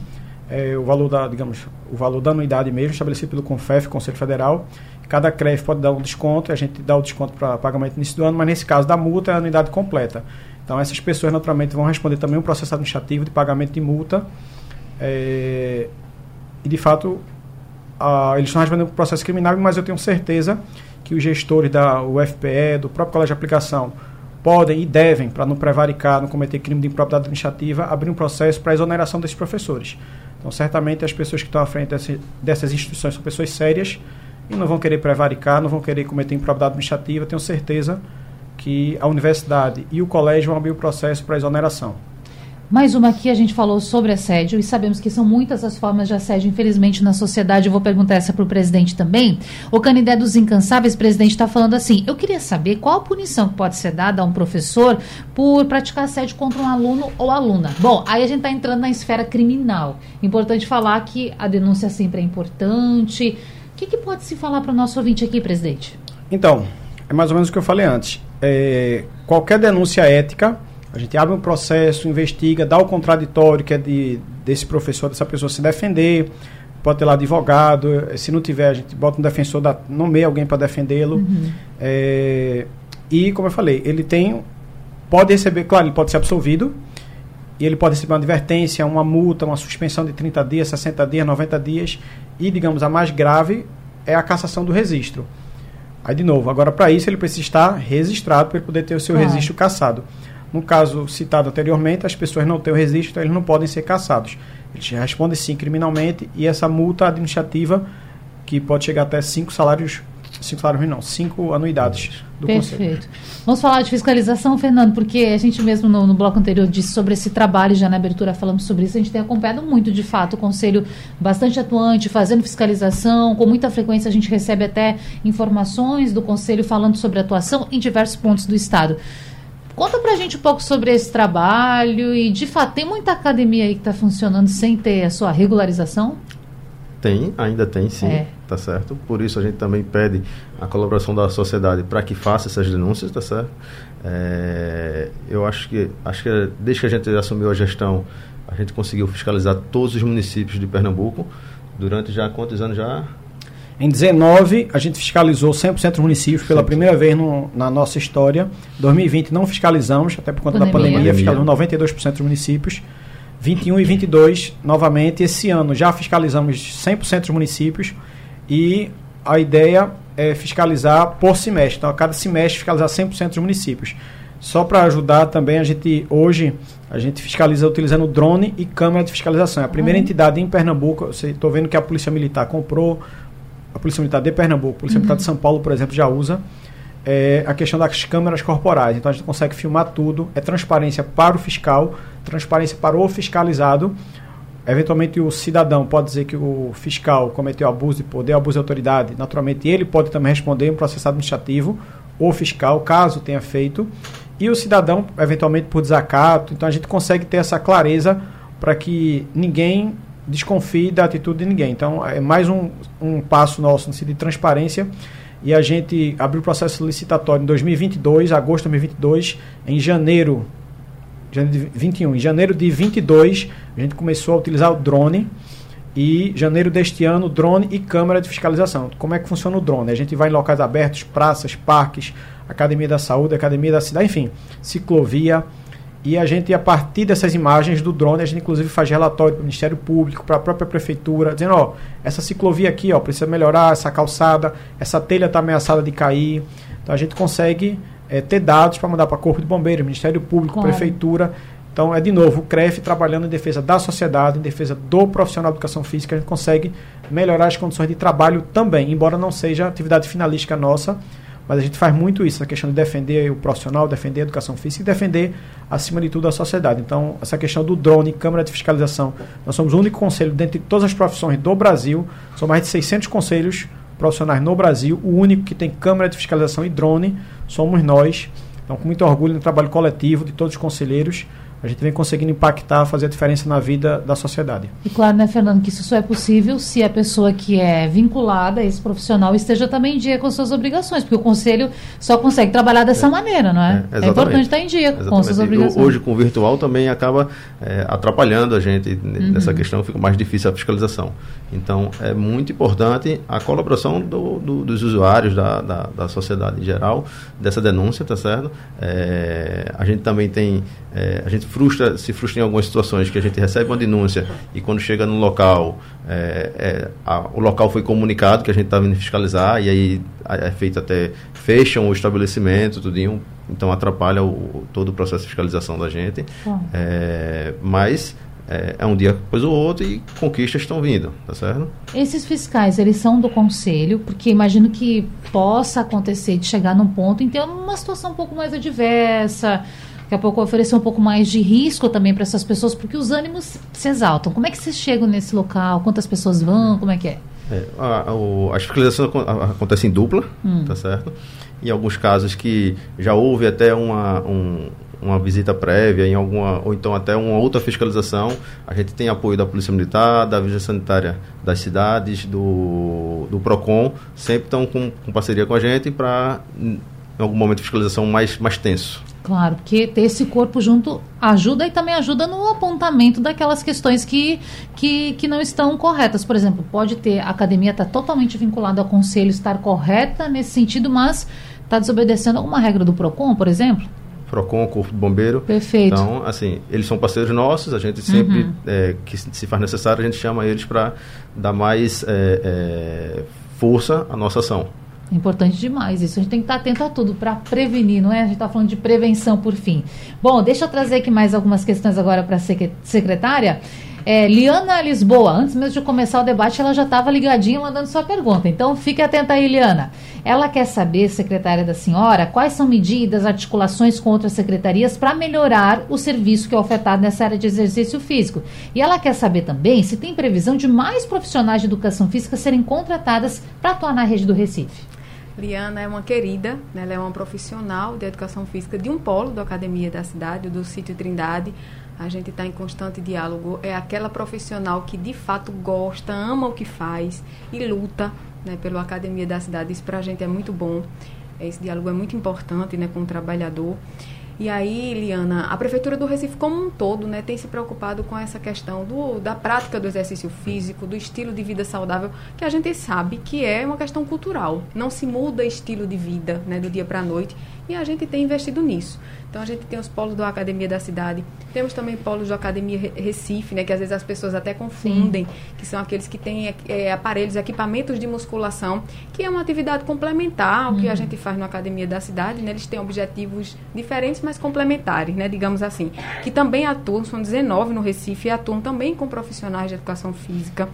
É, o valor da, digamos, o valor da anuidade mesmo, estabelecido pelo CONFEF, Conselho Federal, Cada CREF pode dar um desconto, a gente dá o desconto para pagamento no início do ano, mas nesse caso da multa é a anuidade completa. Então essas pessoas naturalmente vão responder também um processo administrativo de pagamento de multa. É, e de fato a, eles estão respondendo um processo criminal, mas eu tenho certeza que os gestores da UFPE, do próprio Colégio de Aplicação, podem e devem, para não prevaricar, não cometer crime de improbidade administrativa, abrir um processo para exoneração desses professores. Então, certamente, as pessoas que estão à frente dessas, dessas instituições são pessoas sérias e não vão querer prevaricar, não vão querer cometer improbidade administrativa. Tenho certeza que a universidade e o colégio vão abrir o processo para exoneração. Mais uma aqui, a gente falou sobre assédio e sabemos que são muitas as formas de assédio, infelizmente, na sociedade. Eu vou perguntar essa para o presidente também. O Canidé dos Incansáveis, presidente, está falando assim: eu queria saber qual a punição que pode ser dada a um professor por praticar assédio contra um aluno ou aluna. Bom, aí a gente está entrando na esfera criminal. Importante falar que a denúncia sempre é importante que, que pode se falar para o nosso ouvinte aqui, presidente? Então, é mais ou menos o que eu falei antes. É, qualquer denúncia ética, a gente abre um processo, investiga, dá o contraditório, que é de, desse professor, dessa pessoa se defender, pode ter lá advogado, se não tiver, a gente bota um defensor, dá, nomeia alguém para defendê-lo. Uhum. É, e, como eu falei, ele tem. Pode receber, claro, ele pode ser absolvido, e ele pode receber uma advertência, uma multa, uma suspensão de 30 dias, 60 dias, 90 dias, e, digamos, a mais grave é a cassação do registro. Aí, de novo, agora para isso ele precisa estar registrado para ele poder ter o seu registro cassado. No caso citado anteriormente, as pessoas não têm o registro, então eles não podem ser cassados. Eles respondem sim criminalmente e essa multa administrativa, que pode chegar até cinco salários cinco salários não, cinco anuidades do Perfeito. Conselho. Vamos falar de fiscalização, Fernando, porque a gente mesmo no, no, bloco anterior disse sobre esse trabalho, já na abertura falamos sobre isso, a gente tem acompanhado muito, de fato, o Conselho bastante atuante, fazendo fiscalização, com muita frequência a gente recebe até informações do Conselho falando sobre atuação em diversos pontos do Estado. Conta pra gente um pouco sobre esse trabalho e, de fato, tem muita academia aí que está funcionando sem ter a sua regularização? Tem, ainda tem sim, é. tá certo? Por isso a gente também pede a colaboração da sociedade para que faça essas denúncias, tá certo? É, eu acho que, acho que desde que a gente assumiu a gestão, a gente conseguiu fiscalizar todos os municípios de Pernambuco durante já quantos anos já? Em 19, a gente fiscalizou 100% dos municípios pela primeira vez no, na nossa história. 2020 não fiscalizamos, até por conta pandemia. da pandemia, fiscalizamos 92% dos municípios. 21 e 22, novamente, esse ano já fiscalizamos 100% dos municípios e a ideia é fiscalizar por semestre. Então, a cada semestre fiscalizar 100% dos municípios. Só para ajudar também, a gente hoje a gente fiscaliza utilizando drone e câmera de fiscalização. É a primeira uhum. entidade em Pernambuco, estou vendo que a Polícia Militar comprou, a Polícia Militar de Pernambuco, a Polícia uhum. Militar de São Paulo, por exemplo, já usa é, a questão das câmeras corporais. Então a gente consegue filmar tudo, é transparência para o fiscal, transparência para o fiscalizado. Eventualmente o cidadão pode dizer que o fiscal cometeu abuso de poder, abuso de autoridade. Naturalmente ele pode também responder um processo administrativo, o fiscal, caso tenha feito. E o cidadão, eventualmente por desacato. Então a gente consegue ter essa clareza para que ninguém desconfie da atitude de ninguém. Então é mais um, um passo nosso no sentido de transparência e a gente abriu o processo licitatório em 2022, agosto de 2022, em janeiro, janeiro de 21, em janeiro de 22, a gente começou a utilizar o drone e janeiro deste ano, drone e câmera de fiscalização. Como é que funciona o drone? A gente vai em locais abertos, praças, parques, academia da saúde, academia da cidade, enfim, ciclovia, e a gente, a partir dessas imagens do drone, a gente inclusive faz relatório para o Ministério Público, para a própria Prefeitura, dizendo, ó, essa ciclovia aqui, ó, precisa melhorar, essa calçada, essa telha está ameaçada de cair. Então a gente consegue é, ter dados para mandar para Corpo de Bombeiros, Ministério Público, claro. Prefeitura. Então é de novo o CREF trabalhando em defesa da sociedade, em defesa do profissional de educação física, a gente consegue melhorar as condições de trabalho também, embora não seja atividade finalística nossa, mas a gente faz muito isso, a questão de defender o profissional, defender a educação física e defender, acima de tudo, a sociedade. Então, essa questão do drone, câmara de fiscalização, nós somos o único conselho, dentre todas as profissões do Brasil, são mais de 600 conselhos profissionais no Brasil, o único que tem câmara de fiscalização e drone somos nós. Então, com muito orgulho no trabalho coletivo de todos os conselheiros, a gente vem conseguindo impactar, fazer a diferença na vida da sociedade. E claro, né, Fernando, que isso só é possível se a pessoa que é vinculada a esse profissional esteja também em dia com suas obrigações, porque o conselho só consegue trabalhar dessa é. maneira, não é? É, é, importante estar em dia exatamente. com suas obrigações. Hoje, com o virtual, também acaba é, atrapalhando a gente uhum. nessa questão, fica mais difícil a fiscalização. Então, é muito importante a colaboração do, do, dos usuários, da, da, da, sociedade em geral, dessa denúncia, tá certo? É, a gente também tem, é, a gente frustra, se frustra em algumas situações que a gente recebe uma denúncia e quando chega no local, é, é, a, o local foi comunicado que a gente está vindo fiscalizar e aí é feito até, fecham o estabelecimento, tudinho, então atrapalha o, todo o processo de fiscalização da gente. É, mas é, é, um dia depois o outro e conquistas estão vindo, tá certo? Esses fiscais, eles são do conselho, porque imagino que possa acontecer de chegar num ponto em ter uma situação um pouco mais adversa, daqui a pouco oferecer um pouco mais de risco também para essas pessoas, porque os ânimos se exaltam. Como é que vocês chegam nesse local? Quantas pessoas vão? Como é que é? é a, a, a fiscalização acontece em dupla, hum. tá certo? Em alguns casos que já houve até uma, um, uma visita prévia, em alguma, ou então até uma outra fiscalização, a gente tem apoio da Polícia Militar, da Vigilância Sanitária das cidades, do, do PROCON, sempre estão com, com parceria com a gente para, em algum momento, de fiscalização mais, mais tenso. Claro, porque ter esse corpo junto ajuda e também ajuda no apontamento daquelas questões que, que, que não estão corretas. Por exemplo, pode ter a academia estar tá totalmente vinculada ao conselho, estar correta nesse sentido, mas está desobedecendo alguma regra do PROCON, por exemplo? PROCON, Corpo de Bombeiro. Perfeito. Então, assim, eles são parceiros nossos, a gente sempre, uhum. é, que se faz necessário, a gente chama eles para dar mais é, é, força à nossa ação. Importante demais isso. A gente tem que estar atento a tudo para prevenir, não é? A gente está falando de prevenção por fim. Bom, deixa eu trazer aqui mais algumas questões agora para a secretária. É, Liana Lisboa, antes mesmo de começar o debate, ela já estava ligadinha mandando sua pergunta. Então fique atenta aí, Liana. Ela quer saber, secretária da senhora, quais são medidas, articulações com outras secretarias para melhorar o serviço que é ofertado nessa área de exercício físico. E ela quer saber também se tem previsão de mais profissionais de educação física serem contratadas para atuar na rede do Recife. Liana é uma querida, né? ela é uma profissional de educação física de um polo da Academia da Cidade, do Sítio Trindade. a gente está em constante diálogo. É aquela profissional que de fato gosta, ama o que faz e luta né, pela academia da cidade. Isso para a gente é muito bom. Esse diálogo é muito importante né, com o trabalhador. E aí, Liana, a Prefeitura do Recife como um todo né, tem se preocupado com essa questão do, da prática do exercício físico, do estilo de vida saudável, que a gente sabe que é uma questão cultural. Não se muda estilo de vida né, do dia para a noite e a gente tem investido nisso. Então a gente tem os polos da Academia da Cidade, temos também polos da Academia Recife, né, que às vezes as pessoas até confundem, Sim. que são aqueles que têm é, aparelhos, equipamentos de musculação, que é uma atividade complementar ao uhum. que a uhum. gente faz na Academia da Cidade. Né, eles têm objetivos diferentes, mas complementares, né, digamos assim, que também atuam, são 19 no Recife, e atuam também com profissionais de educação física.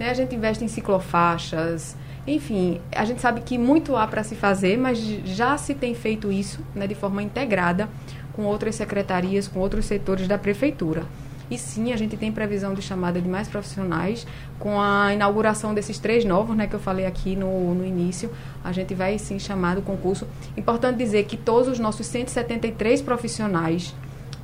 Né, a gente investe em ciclofaixas, enfim, a gente sabe que muito há para se fazer, mas já se tem feito isso né, de forma integrada com outras secretarias, com outros setores da prefeitura. E sim, a gente tem previsão de chamada de mais profissionais. Com a inauguração desses três novos, né, que eu falei aqui no, no início, a gente vai sim chamar o concurso. Importante dizer que todos os nossos 173 profissionais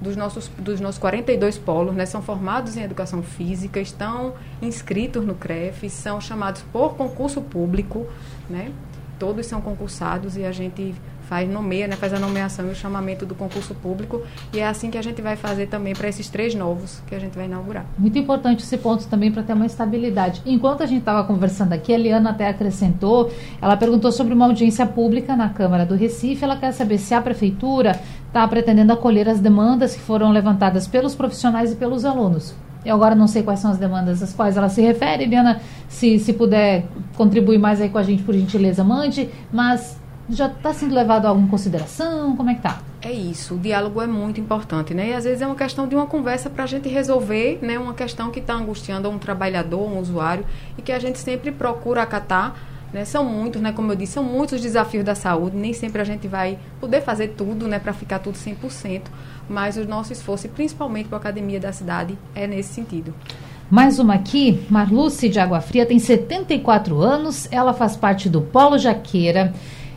dos nossos, dos nossos 42 polos, né, são formados em educação física, estão inscritos no CREF, são chamados por concurso público, né, todos são concursados e a gente faz nomeia, né, faz a nomeação e o chamamento do concurso público. E é assim que a gente vai fazer também para esses três novos que a gente vai inaugurar. Muito importante esse ponto também para ter uma estabilidade. Enquanto a gente estava conversando aqui, a Eliana até acrescentou, ela perguntou sobre uma audiência pública na Câmara do Recife, ela quer saber se a prefeitura está pretendendo acolher as demandas que foram levantadas pelos profissionais e pelos alunos. Eu agora não sei quais são as demandas às quais ela se refere, Eliana, se, se puder contribuir mais aí com a gente, por gentileza, mande, mas já está sendo levado alguma consideração? Como é que está? É isso, o diálogo é muito importante, né? E às vezes é uma questão de uma conversa para a gente resolver, né? Uma questão que está angustiando um trabalhador, um usuário, e que a gente sempre procura acatar. Né? São muitos, né? Como eu disse, são muitos os desafios da saúde. Nem sempre a gente vai poder fazer tudo, né? Para ficar tudo 100%. Mas o nosso esforço, principalmente para a Academia da Cidade, é nesse sentido. Mais uma aqui, Marluce de Água Fria, tem 74 anos, ela faz parte do Polo Jaqueira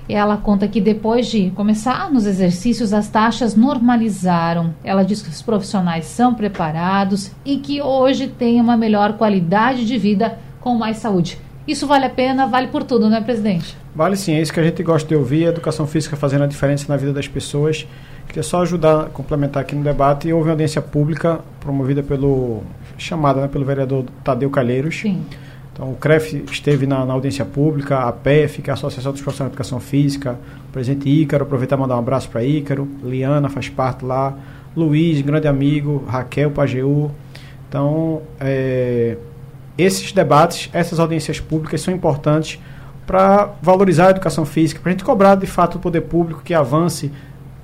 ela conta que depois de começar nos exercícios, as taxas normalizaram. Ela diz que os profissionais são preparados e que hoje tem uma melhor qualidade de vida com mais saúde. Isso vale a pena, vale por tudo, né, presidente? Vale sim, é isso que a gente gosta de ouvir, a educação física fazendo a diferença na vida das pessoas. Queria só ajudar a complementar aqui no debate. Houve uma audiência pública promovida pelo chamada né, pelo vereador Tadeu Calheiros. Sim então, o CREF esteve na, na, audiência pública, a PEF, que é a Associação dos Profissionais de Educação Física, o presidente Ícaro, aproveitar e mandar um abraço para Ícaro, Liana faz parte lá, Luiz, grande amigo, Raquel Pajeú. Então, é, esses debates, essas audiências públicas são importantes para valorizar a educação física, para a gente cobrar de fato o poder público que avance.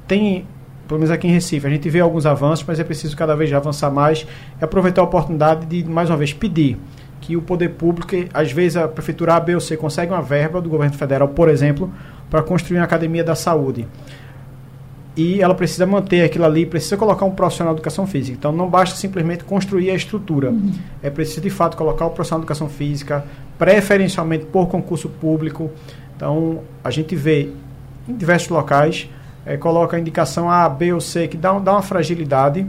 Tem, pelo menos aqui em Recife, a gente vê alguns avanços, mas é preciso cada vez avançar mais e aproveitar a oportunidade de, mais uma vez, pedir que o poder público, às vezes a prefeitura A, B ou C consegue uma verba do governo federal, por exemplo, para construir uma academia da saúde. E ela precisa manter aquilo ali, precisa colocar um profissional de educação física. Então não basta simplesmente construir a estrutura. Uhum. É preciso de fato colocar o profissional de educação física, preferencialmente por concurso público. Então a gente vê em diversos locais, é, coloca a indicação A, B ou C, que dá, dá uma fragilidade.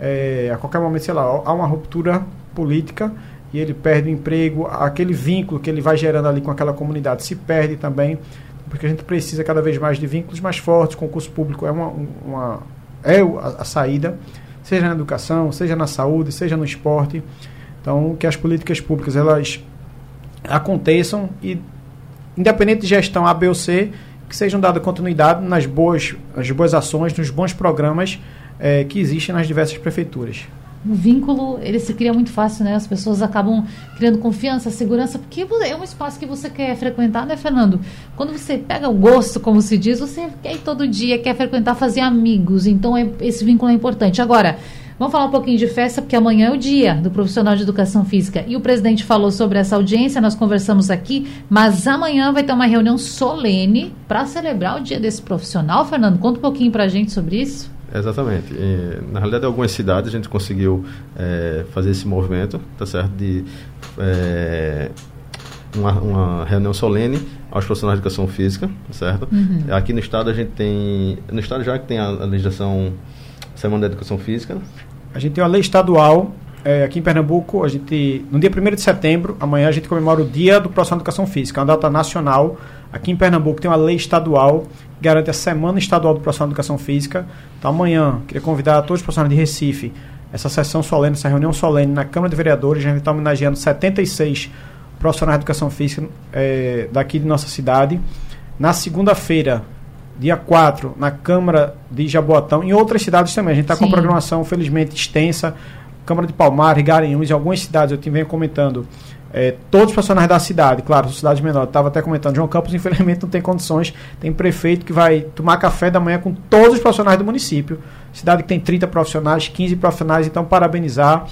É, a qualquer momento, sei lá, há uma ruptura política e ele perde o emprego, aquele vínculo que ele vai gerando ali com aquela comunidade se perde também, porque a gente precisa cada vez mais de vínculos mais fortes, concurso público é uma, uma é a, a saída, seja na educação, seja na saúde, seja no esporte. Então, que as políticas públicas elas aconteçam e independente de gestão A, B ou C, que sejam dada continuidade nas boas, as boas ações, nos bons programas eh, que existem nas diversas prefeituras o vínculo ele se cria muito fácil, né? As pessoas acabam criando confiança, segurança, porque é um espaço que você quer frequentar, né, Fernando? Quando você pega o gosto, como se diz, você quer ir todo dia, quer frequentar, fazer amigos. Então, é, esse vínculo é importante. Agora, vamos falar um pouquinho de festa, porque amanhã é o dia do profissional de educação física. E o presidente falou sobre essa audiência, nós conversamos aqui, mas amanhã vai ter uma reunião solene para celebrar o dia desse profissional. Fernando, conta um pouquinho para a gente sobre isso. Exatamente. E, na realidade, em algumas cidades a gente conseguiu é, fazer esse movimento, tá certo? De é, uma, uma, reunião solene aos profissionais de educação física, tá certo? Uhum. Aqui no estado a gente tem, no estado já que tem a, a legislação Semana da Educação Física, A gente tem uma lei estadual é, aqui em Pernambuco, a gente, no dia 1 de setembro, amanhã a gente comemora o Dia do Profissional de Educação Física, é uma data nacional. Aqui em Pernambuco tem uma lei estadual garante a Semana Estadual do Profissional de Educação Física. Então amanhã, queria convidar todos os profissionais de Recife, essa sessão solene, essa reunião solene na Câmara de Vereadores, a gente está homenageando 76 profissionais de educação física é, daqui de nossa cidade. Na segunda-feira, dia 4, na Câmara de Jaboatão, em outras cidades também. A gente está com uma programação, felizmente, extensa. Câmara de Palmares, Garanhuns, em algumas cidades, eu te venho comentando. É, todos os profissionais da cidade, claro, cidades menores, estava até comentando, João Campos infelizmente não tem condições, tem prefeito que vai tomar café da manhã com todos os profissionais do município, cidade que tem 30 profissionais, 15 profissionais, então parabenizar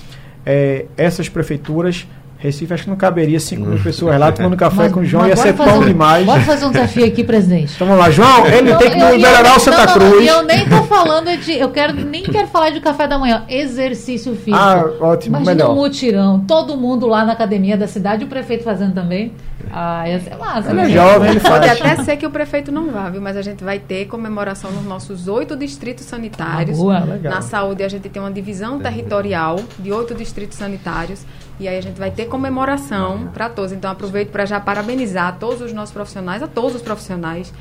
é, essas prefeituras Recife acho que não caberia 5 mil pessoas lá tomando café mas, com o João, ia ser pão um, demais. Bora fazer um desafio aqui, presidente. Então vamos lá, João, ele eu, tem que melhorar o Santa não, Cruz. E eu nem estou falando de. Eu quero, nem quero falar de café da manhã, exercício físico. Ah, ótimo, Imagina melhor. um mutirão, todo mundo lá na academia da cidade, o prefeito fazendo também. Ah, ia ser massa. Ele é né? jovem, ele faz. Pode até ser que o prefeito não vá, viu? Mas a gente vai ter comemoração nos nossos oito distritos sanitários. Ah, boa, legal. Na saúde, a gente tem uma divisão territorial de oito distritos sanitários. E aí a gente vai ter comemoração para todos. Então aproveito para já parabenizar todos os nossos profissionais, a todos os profissionais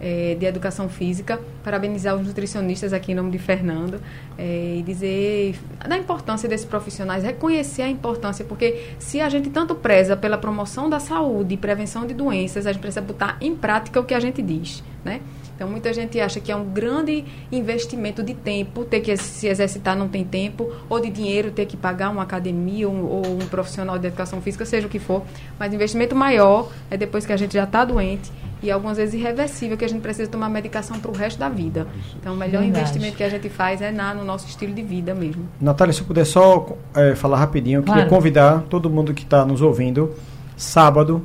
é, de educação física, parabenizar os nutricionistas aqui em nome de Fernando é, e dizer da importância desses profissionais, reconhecer a importância, porque se a gente tanto preza pela promoção da saúde e prevenção de doenças, a gente precisa botar em prática o que a gente diz, né? Então, muita gente acha que é um grande investimento de tempo, ter que se exercitar não tem tempo, ou de dinheiro, ter que pagar uma academia ou, ou um profissional de educação física, seja o que for. Mas investimento maior é depois que a gente já está doente e algumas vezes irreversível, que a gente precisa tomar medicação para o resto da vida. Então, o melhor Verdade. investimento que a gente faz é na, no nosso estilo de vida mesmo. Natália, se eu puder só é, falar rapidinho, eu claro. queria convidar todo mundo que está nos ouvindo, sábado,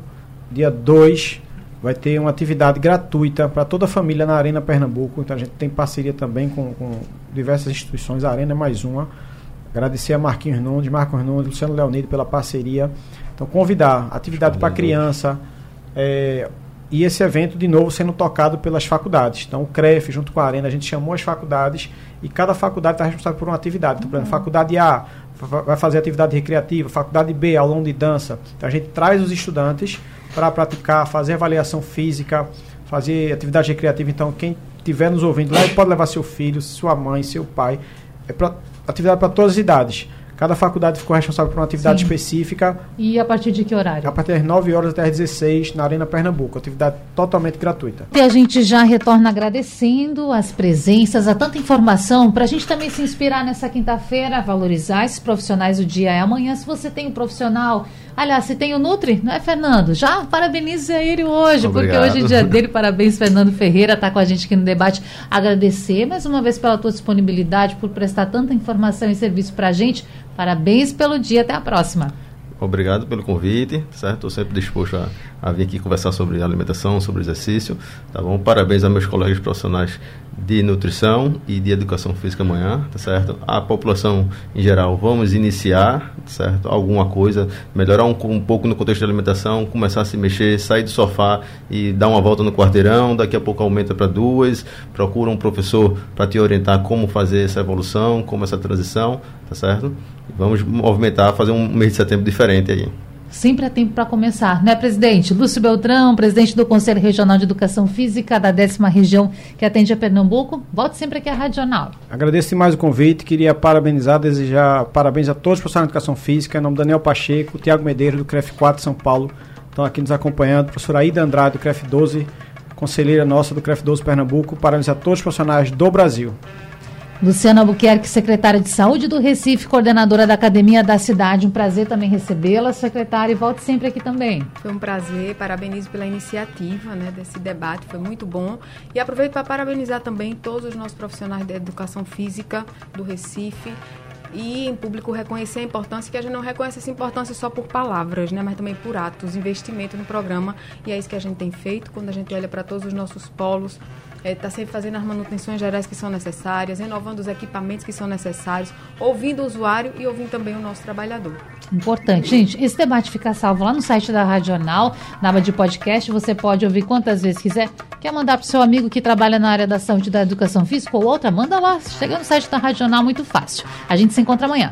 dia 2 vai ter uma atividade gratuita para toda a família na Arena Pernambuco. Então a gente tem parceria também com, com diversas instituições, a Arena é mais uma. Agradecer a Marquinhos Nunes, Marcos Nunes, Luciano Leonido pela parceria. Então convidar, atividade para criança. É, e esse evento, de novo, sendo tocado pelas faculdades. Então, o CREF, junto com a Arena, a gente chamou as faculdades e cada faculdade está responsável por uma atividade. Então, por exemplo, faculdade A vai fazer atividade recreativa, faculdade B, aulão de dança. Então, a gente traz os estudantes para praticar, fazer avaliação física, fazer atividade recreativa. Então, quem estiver nos ouvindo lá, pode levar seu filho, sua mãe, seu pai. É pra, atividade para todas as idades. Cada faculdade ficou responsável por uma atividade Sim. específica. E a partir de que horário? A partir das 9 horas até as 16 na Arena Pernambuco. Atividade totalmente gratuita. E a gente já retorna agradecendo as presenças, a tanta informação, para a gente também se inspirar nessa quinta-feira, valorizar esses profissionais. O dia é amanhã. Se você tem um profissional Aliás, se tem o Nutri, não é, Fernando? Já parabenize ele hoje, Obrigado. porque hoje é dia dele. Parabéns, Fernando Ferreira, está com a gente aqui no debate. Agradecer mais uma vez pela tua disponibilidade, por prestar tanta informação e serviço para a gente. Parabéns pelo dia. Até a próxima. Obrigado pelo convite, certo? Estou sempre disposto a, a, vir aqui conversar sobre alimentação, sobre exercício, tá bom? Parabéns a meus colegas profissionais de nutrição e de educação física amanhã, tá certo? A população em geral, vamos iniciar, tá certo? Alguma coisa, melhorar um, um pouco no contexto de alimentação, começar a se mexer, sair do sofá e dar uma volta no quarteirão, daqui a pouco aumenta para duas, procura um professor para te orientar como fazer essa evolução, como essa transição, tá certo? Vamos movimentar, fazer um mês de setembro diferente aí. Sempre é tempo para começar, né, presidente? Lúcio Beltrão, presidente do Conselho Regional de Educação Física da décima região que atende a Pernambuco. Volte sempre aqui à Radional. Agradeço mais o convite, queria parabenizar, desejar parabéns a todos os professores de Educação Física, em nome do Daniel Pacheco, Tiago Medeiros, do CREF 4 São Paulo, estão aqui nos acompanhando, professora Aida Andrade, do CREF 12, conselheira nossa do CREF 12 Pernambuco, parabenizar todos os profissionais do Brasil. Luciana Albuquerque, secretária de Saúde do Recife, coordenadora da Academia da Cidade. Um prazer também recebê-la, secretária, e volte sempre aqui também. Foi um prazer, parabenizo pela iniciativa né, desse debate, foi muito bom. E aproveito para parabenizar também todos os nossos profissionais de educação física do Recife e em público reconhecer a importância, que a gente não reconhece essa importância só por palavras, né, mas também por atos, investimento no programa, e é isso que a gente tem feito quando a gente olha para todos os nossos polos, está é, tá sempre fazendo as manutenções gerais que são necessárias, renovando os equipamentos que são necessários, ouvindo o usuário e ouvindo também o nosso trabalhador. Importante. Gente, esse debate fica salvo lá no site da Radional, na aba de podcast. Você pode ouvir quantas vezes quiser. Quer mandar para o seu amigo que trabalha na área da saúde da educação física ou outra? Manda lá. Chega no site da Radional, muito fácil. A gente se encontra amanhã.